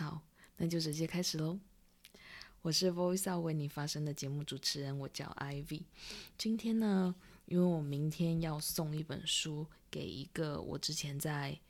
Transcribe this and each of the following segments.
好，那就直接开始喽。我是 Voice Out 为你发声的节目主持人，我叫 Ivy。今天呢，因为我明天要送一本书给一个我之前在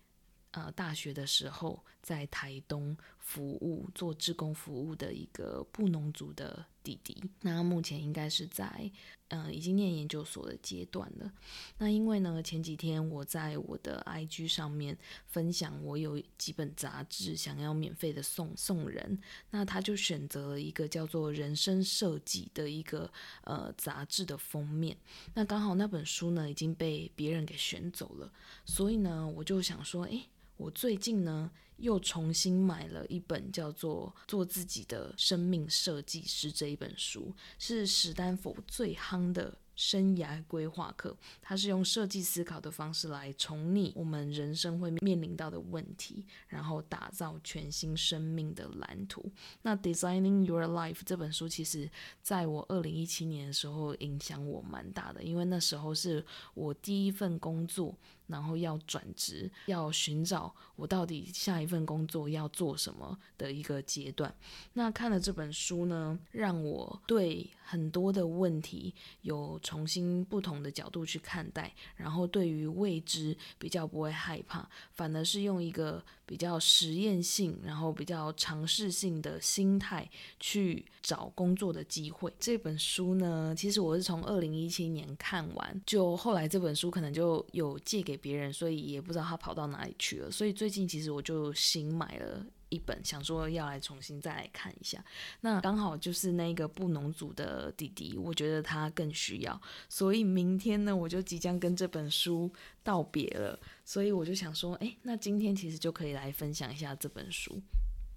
呃大学的时候在台东服务做志工服务的一个布农族的弟弟，那目前应该是在。嗯、已经念研究所的阶段了。那因为呢，前几天我在我的 IG 上面分享，我有几本杂志想要免费的送送人，那他就选择了一个叫做《人生设计》的一个呃杂志的封面。那刚好那本书呢已经被别人给选走了，所以呢，我就想说，诶，我最近呢。又重新买了一本叫做《做自己的生命设计师》这一本书，是史丹佛最夯的生涯规划课。它是用设计思考的方式来重拟我们人生会面临到的问题，然后打造全新生命的蓝图。那《Designing Your Life》这本书，其实在我二零一七年的时候影响我蛮大的，因为那时候是我第一份工作。然后要转职，要寻找我到底下一份工作要做什么的一个阶段。那看了这本书呢，让我对很多的问题有重新不同的角度去看待，然后对于未知比较不会害怕，反而是用一个比较实验性，然后比较尝试性的心态去找工作的机会。这本书呢，其实我是从二零一七年看完，就后来这本书可能就有借给。别人，所以也不知道他跑到哪里去了。所以最近其实我就新买了一本，想说要来重新再来看一下。那刚好就是那个布农族的弟弟，我觉得他更需要。所以明天呢，我就即将跟这本书道别了。所以我就想说，诶，那今天其实就可以来分享一下这本书。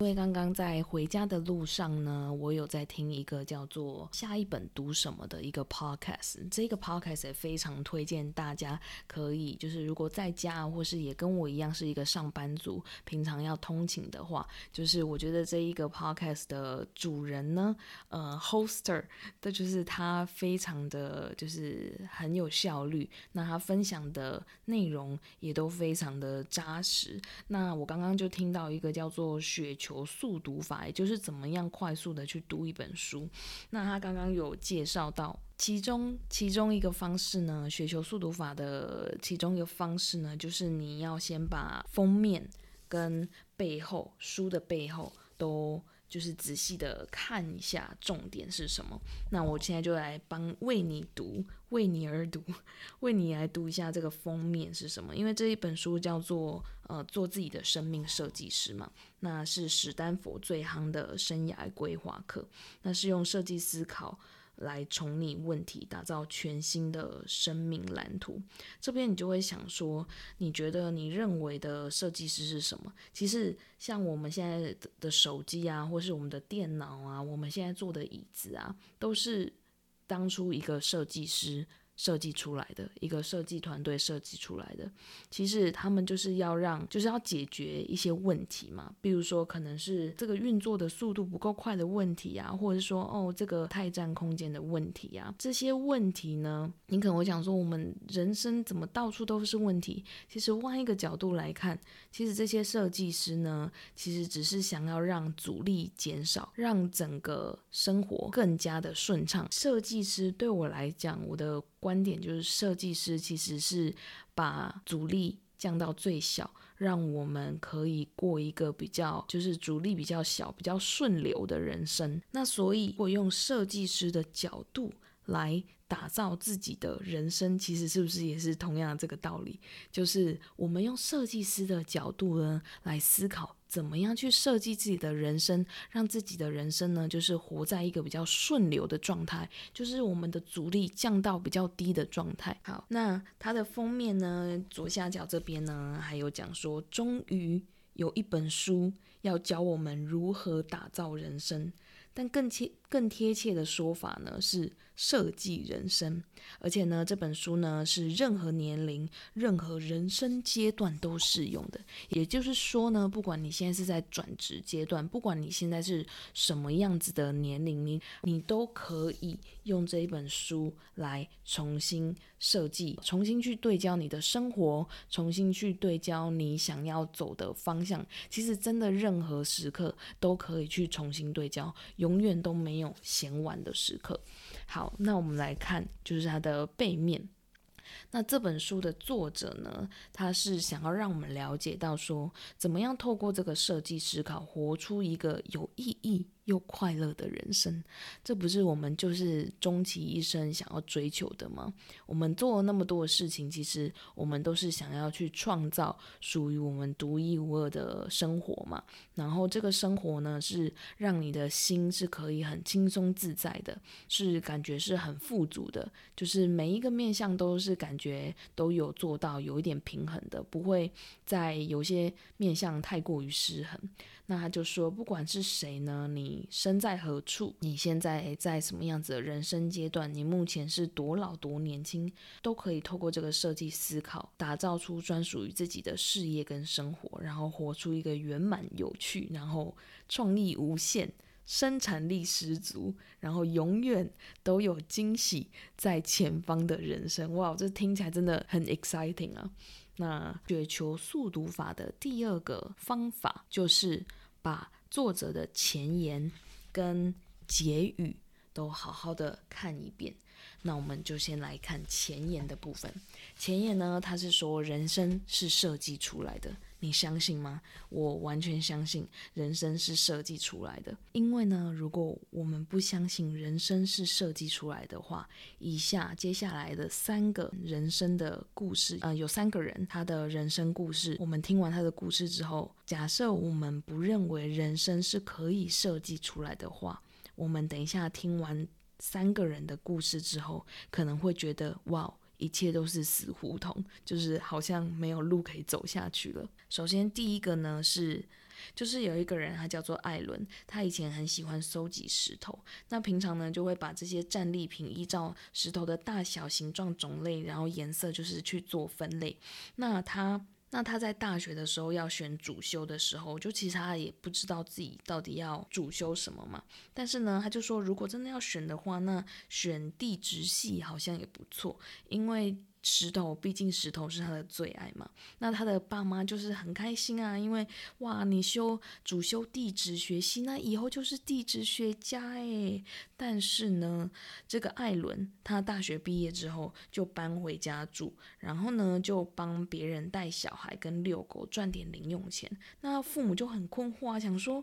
因为刚刚在回家的路上呢，我有在听一个叫做“下一本读什么”的一个 podcast。这个 podcast 也非常推荐大家，可以就是如果在家或是也跟我一样是一个上班族，平常要通勤的话，就是我觉得这一个 podcast 的主人呢，呃，hoster 的就是他非常的就是很有效率，那他分享的内容也都非常的扎实。那我刚刚就听到一个叫做雪球。速读法，也就是怎么样快速的去读一本书。那他刚刚有介绍到，其中其中一个方式呢，雪球速读法的其中一个方式呢，就是你要先把封面跟背后书的背后都。就是仔细的看一下重点是什么。那我现在就来帮为你读，为你而读，为你来读一下这个封面是什么。因为这一本书叫做呃做自己的生命设计师嘛，那是史丹佛最夯的生涯规划课，那是用设计思考。来从你问题，打造全新的生命蓝图。这边你就会想说，你觉得你认为的设计师是什么？其实像我们现在的手机啊，或是我们的电脑啊，我们现在坐的椅子啊，都是当初一个设计师。设计出来的一个设计团队设计出来的，其实他们就是要让，就是要解决一些问题嘛。比如说，可能是这个运作的速度不够快的问题啊，或者是说，哦，这个太占空间的问题啊。这些问题呢，你可能会想说，我们人生怎么到处都是问题？其实换一个角度来看，其实这些设计师呢，其实只是想要让阻力减少，让整个生活更加的顺畅。设计师对我来讲，我的。观点就是，设计师其实是把阻力降到最小，让我们可以过一个比较就是阻力比较小、比较顺流的人生。那所以，我用设计师的角度来打造自己的人生，其实是不是也是同样的这个道理？就是我们用设计师的角度呢来思考。怎么样去设计自己的人生，让自己的人生呢，就是活在一个比较顺流的状态，就是我们的阻力降到比较低的状态。好，那它的封面呢，左下角这边呢，还有讲说，终于有一本书要教我们如何打造人生。但更贴更贴切的说法呢，是设计人生，而且呢，这本书呢是任何年龄、任何人生阶段都适用的。也就是说呢，不管你现在是在转职阶段，不管你现在是什么样子的年龄，你你都可以用这一本书来重新设计，重新去对焦你的生活，重新去对焦你想要走的方向。其实真的任何时刻都可以去重新对焦，永远都没有闲完的时刻。好，那我们来看，就是它的背面。那这本书的作者呢，他是想要让我们了解到说，怎么样透过这个设计思考，活出一个有意义又快乐的人生，这不是我们就是终其一生想要追求的吗？我们做了那么多的事情，其实我们都是想要去创造属于我们独一无二的生活嘛。然后这个生活呢，是让你的心是可以很轻松自在的，是感觉是很富足的，就是每一个面向都是感觉都有做到有一点平衡的，不会在有些面向太过于失衡。那他就说，不管是谁呢，你身在何处，你现在在什么样子的人生阶段，你目前是多老多年轻，都可以透过这个设计思考，打造出专属于自己的事业跟生活，然后活出一个圆满有趣，然后创意无限、生产力十足，然后永远都有惊喜在前方的人生。哇，这听起来真的很 exciting 啊！那雪球速读法的第二个方法，就是把作者的前言跟结语都好好的看一遍。那我们就先来看前言的部分。前言呢，它是说人生是设计出来的。你相信吗？我完全相信人生是设计出来的。因为呢，如果我们不相信人生是设计出来的话，以下接下来的三个人生的故事，呃，有三个人他的人生故事。我们听完他的故事之后，假设我们不认为人生是可以设计出来的话，我们等一下听完三个人的故事之后，可能会觉得哇。一切都是死胡同，就是好像没有路可以走下去了。首先，第一个呢是，就是有一个人，他叫做艾伦，他以前很喜欢收集石头，那平常呢就会把这些战利品依照石头的大小、形状、种类，然后颜色，就是去做分类。那他。那他在大学的时候要选主修的时候，就其实他也不知道自己到底要主修什么嘛。但是呢，他就说，如果真的要选的话，那选地质系好像也不错，因为。石头，毕竟石头是他的最爱嘛。那他的爸妈就是很开心啊，因为哇，你修主修地质学系，那以后就是地质学家诶。但是呢，这个艾伦他大学毕业之后就搬回家住，然后呢就帮别人带小孩跟遛狗赚点零用钱。那父母就很困惑啊，想说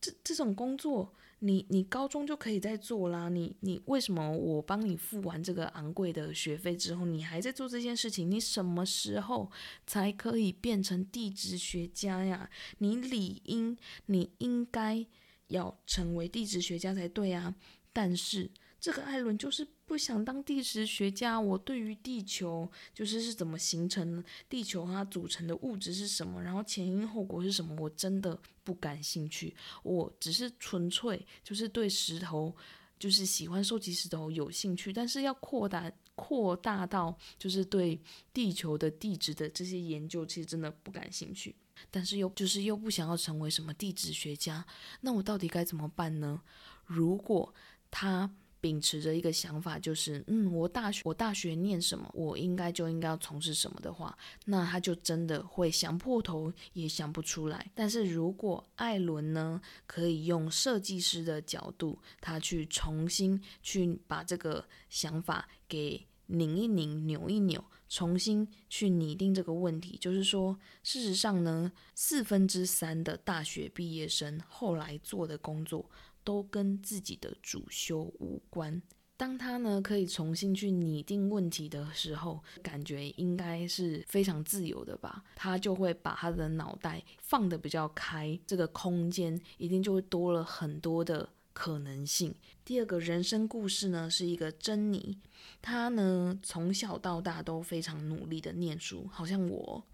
这这种工作。你你高中就可以在做啦，你你为什么我帮你付完这个昂贵的学费之后，你还在做这件事情？你什么时候才可以变成地质学家呀？你理应你应该要成为地质学家才对啊！但是这个艾伦就是。不想当地质学家，我对于地球就是是怎么形成，地球它组成的物质是什么，然后前因后果是什么，我真的不感兴趣。我只是纯粹就是对石头，就是喜欢收集石头有兴趣，但是要扩大扩大到就是对地球的地质的这些研究，其实真的不感兴趣。但是又就是又不想要成为什么地质学家，那我到底该怎么办呢？如果他。秉持着一个想法，就是嗯，我大学我大学念什么，我应该就应该要从事什么的话，那他就真的会想破头也想不出来。但是如果艾伦呢，可以用设计师的角度，他去重新去把这个想法给拧一拧、扭一扭，重新去拟定这个问题，就是说，事实上呢，四分之三的大学毕业生后来做的工作。都跟自己的主修无关。当他呢可以重新去拟定问题的时候，感觉应该是非常自由的吧？他就会把他的脑袋放得比较开，这个空间一定就会多了很多的可能性。第二个人生故事呢，是一个珍妮，她呢从小到大都非常努力的念书，好像我。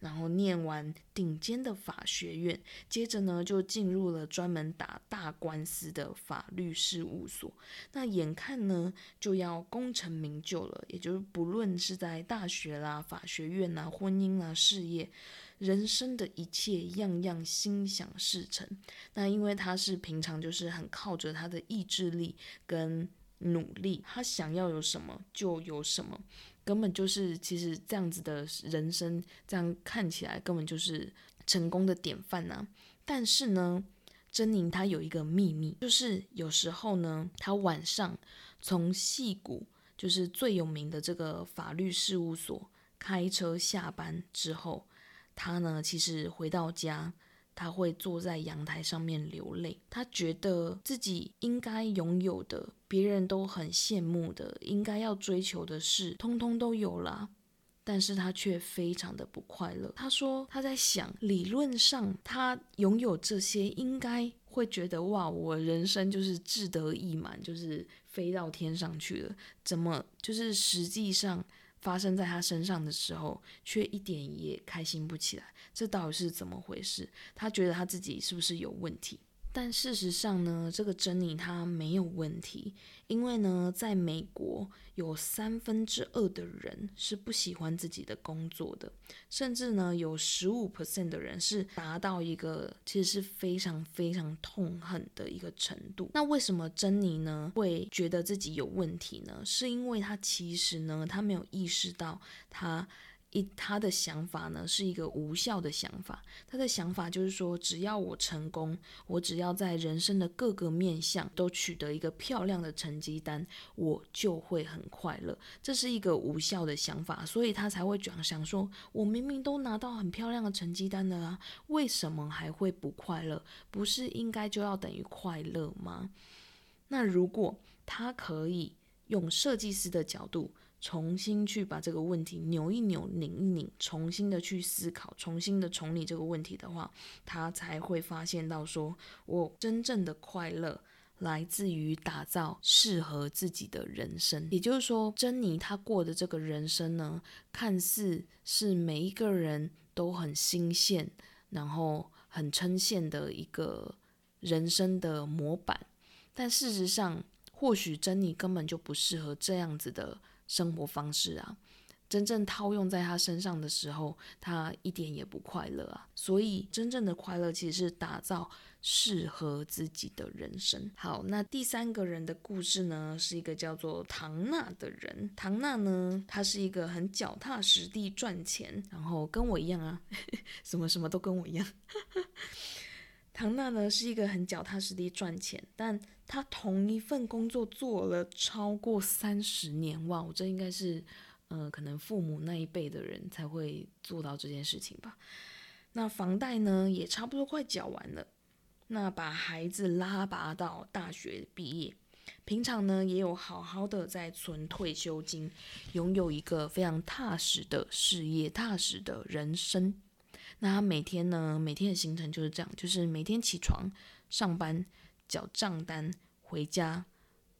然后念完顶尖的法学院，接着呢就进入了专门打大官司的法律事务所。那眼看呢就要功成名就了，也就是不论是在大学啦、法学院啦、婚姻啦、事业，人生的一切样样心想事成。那因为他是平常就是很靠着他的意志力跟努力，他想要有什么就有什么，根本就是其实这样子的人生，这样看起来根本就是成功的典范呐。但是呢，珍妮她有一个秘密，就是有时候呢，她晚上从戏谷，就是最有名的这个法律事务所开车下班之后，她呢其实回到家，他会坐在阳台上面流泪。他觉得自己应该拥有的，别人都很羡慕的，应该要追求的事，通通都有了。但是他却非常的不快乐。他说他在想，理论上他拥有这些，应该会觉得哇，我人生就是志得意满，就是飞到天上去了。怎么就是实际上发生在他身上的时候，却一点也开心不起来？这到底是怎么回事？他觉得他自己是不是有问题？但事实上呢，这个珍妮她没有问题，因为呢，在美国有三分之二的人是不喜欢自己的工作的，甚至呢，有十五 percent 的人是达到一个其实是非常非常痛恨的一个程度。那为什么珍妮呢会觉得自己有问题呢？是因为她其实呢，她没有意识到她。一他的想法呢，是一个无效的想法。他的想法就是说，只要我成功，我只要在人生的各个面向都取得一个漂亮的成绩单，我就会很快乐。这是一个无效的想法，所以他才会讲想说，我明明都拿到很漂亮的成绩单了啊，为什么还会不快乐？不是应该就要等于快乐吗？那如果他可以用设计师的角度。重新去把这个问题扭一扭、拧一拧，重新的去思考，重新的重理这个问题的话，他才会发现到说，我真正的快乐来自于打造适合自己的人生。也就是说，珍妮她过的这个人生呢，看似是每一个人都很新鲜，然后很称羡的一个人生的模板，但事实上，或许珍妮根本就不适合这样子的。生活方式啊，真正套用在他身上的时候，他一点也不快乐啊。所以，真正的快乐其实是打造适合自己的人生。好，那第三个人的故事呢，是一个叫做唐娜的人。唐娜呢，他是一个很脚踏实地赚钱，然后跟我一样啊，什么什么都跟我一样。唐娜呢，是一个很脚踏实地赚钱，但他同一份工作做了超过三十年，哇！我这应该是，呃，可能父母那一辈的人才会做到这件事情吧。那房贷呢，也差不多快缴完了。那把孩子拉拔到大学毕业，平常呢也有好好的在存退休金，拥有一个非常踏实的事业，踏实的人生。那他每天呢，每天的行程就是这样，就是每天起床上班。缴账单，回家，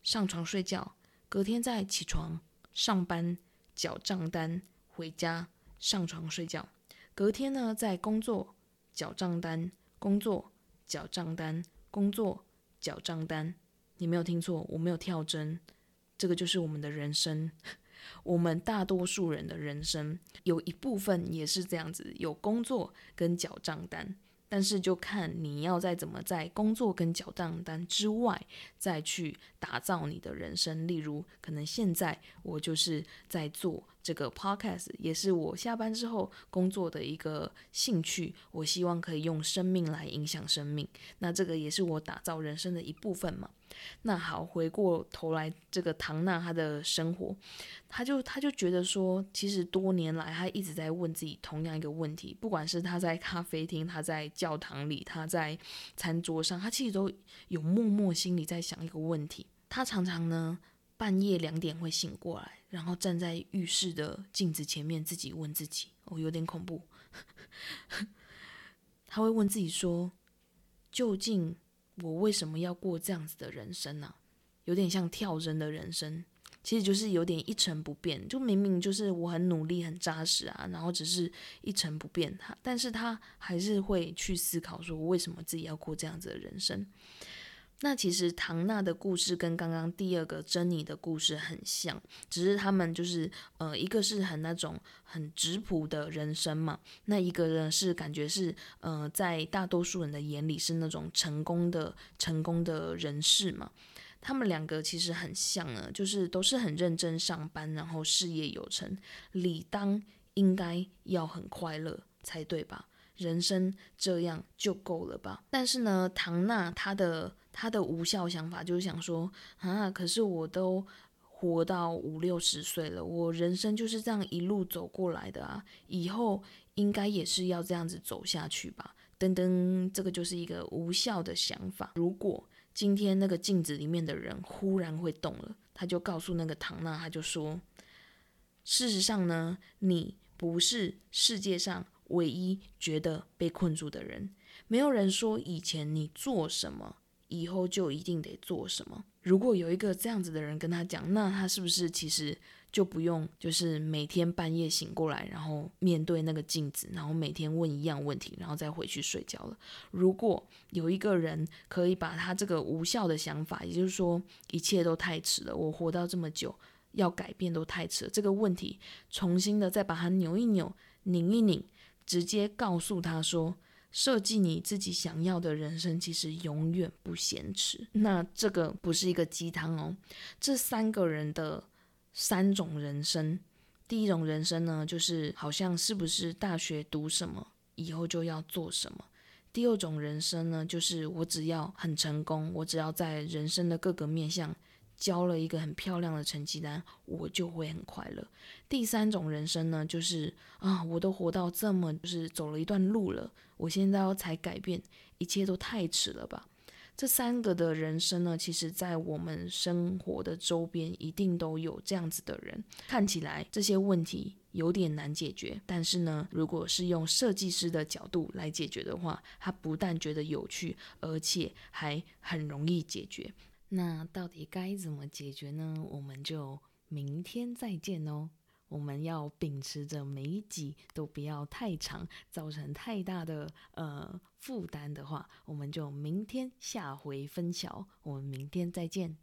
上床睡觉，隔天再起床上班，缴账单，回家，上床睡觉，隔天呢再工作，缴账单，工作，缴账单，工作，缴账单。你没有听错，我没有跳针，这个就是我们的人生，我们大多数人的人生有一部分也是这样子，有工作跟缴账单。但是就看你要再怎么在工作跟缴账单之外，再去打造你的人生。例如，可能现在我就是在做这个 podcast，也是我下班之后工作的一个兴趣。我希望可以用生命来影响生命，那这个也是我打造人生的一部分嘛。那好，回过头来，这个唐娜她的生活，她就她就觉得说，其实多年来她一直在问自己同样一个问题，不管是她在咖啡厅，她在教堂里，她在餐桌上，她其实都有默默心里在想一个问题。她常常呢半夜两点会醒过来，然后站在浴室的镜子前面，自己问自己，哦，有点恐怖。他会问自己说，究竟？我为什么要过这样子的人生呢、有点像跳针的人生，其实就是有点一成不变。就明明就是我很努力、很扎实啊，然后只是一成不变。他，但是他还是会去思考说，我为什么自己要过这样子的人生？那其实唐娜的故事跟刚刚第二个珍妮的故事很像，只是他们就是呃，一个是很那种很质朴的人生嘛，那一个呢是感觉是呃，在大多数人的眼里是那种成功的成功的人士嘛。他们两个其实很像呢，就是都是很认真上班，然后事业有成，理当应该要很快乐才对吧？人生这样就够了吧？但是呢，唐娜她的他的无效想法就是想说啊，可是我都活到五六十岁了，我人生就是这样一路走过来的啊，以后应该也是要这样子走下去吧？噔噔，这个就是一个无效的想法。如果今天那个镜子里面的人忽然会动了，他就告诉那个唐娜，他就说，事实上呢，你不是世界上。唯一觉得被困住的人，没有人说以前你做什么，以后就一定得做什么。如果有一个这样子的人跟他讲，那他是不是其实就不用，就是每天半夜醒过来，然后面对那个镜子，然后每天问一样问题，然后再回去睡觉了？如果有一个人可以把他这个无效的想法，也就是说一切都太迟了，我活到这么久，要改变都太迟了，这个问题重新的再把它扭一扭，拧一拧。直接告诉他说：“设计你自己想要的人生，其实永远不嫌迟。”那这个不是一个鸡汤哦。这三个人的三种人生，第一种人生呢，就是好像是不是大学读什么，以后就要做什么；第二种人生呢，就是我只要很成功，我只要在人生的各个面向。交了一个很漂亮的成绩单，我就会很快乐。第三种人生呢，就是啊，我都活到这么，就是走了一段路了，我现在要才改变，一切都太迟了吧？这三个的人生呢，其实在我们生活的周边一定都有这样子的人。看起来这些问题有点难解决，但是呢，如果是用设计师的角度来解决的话，他不但觉得有趣，而且还很容易解决。那到底该怎么解决呢？我们就明天再见哦。我们要秉持着每一集都不要太长，造成太大的呃负担的话，我们就明天下回分晓。我们明天再见。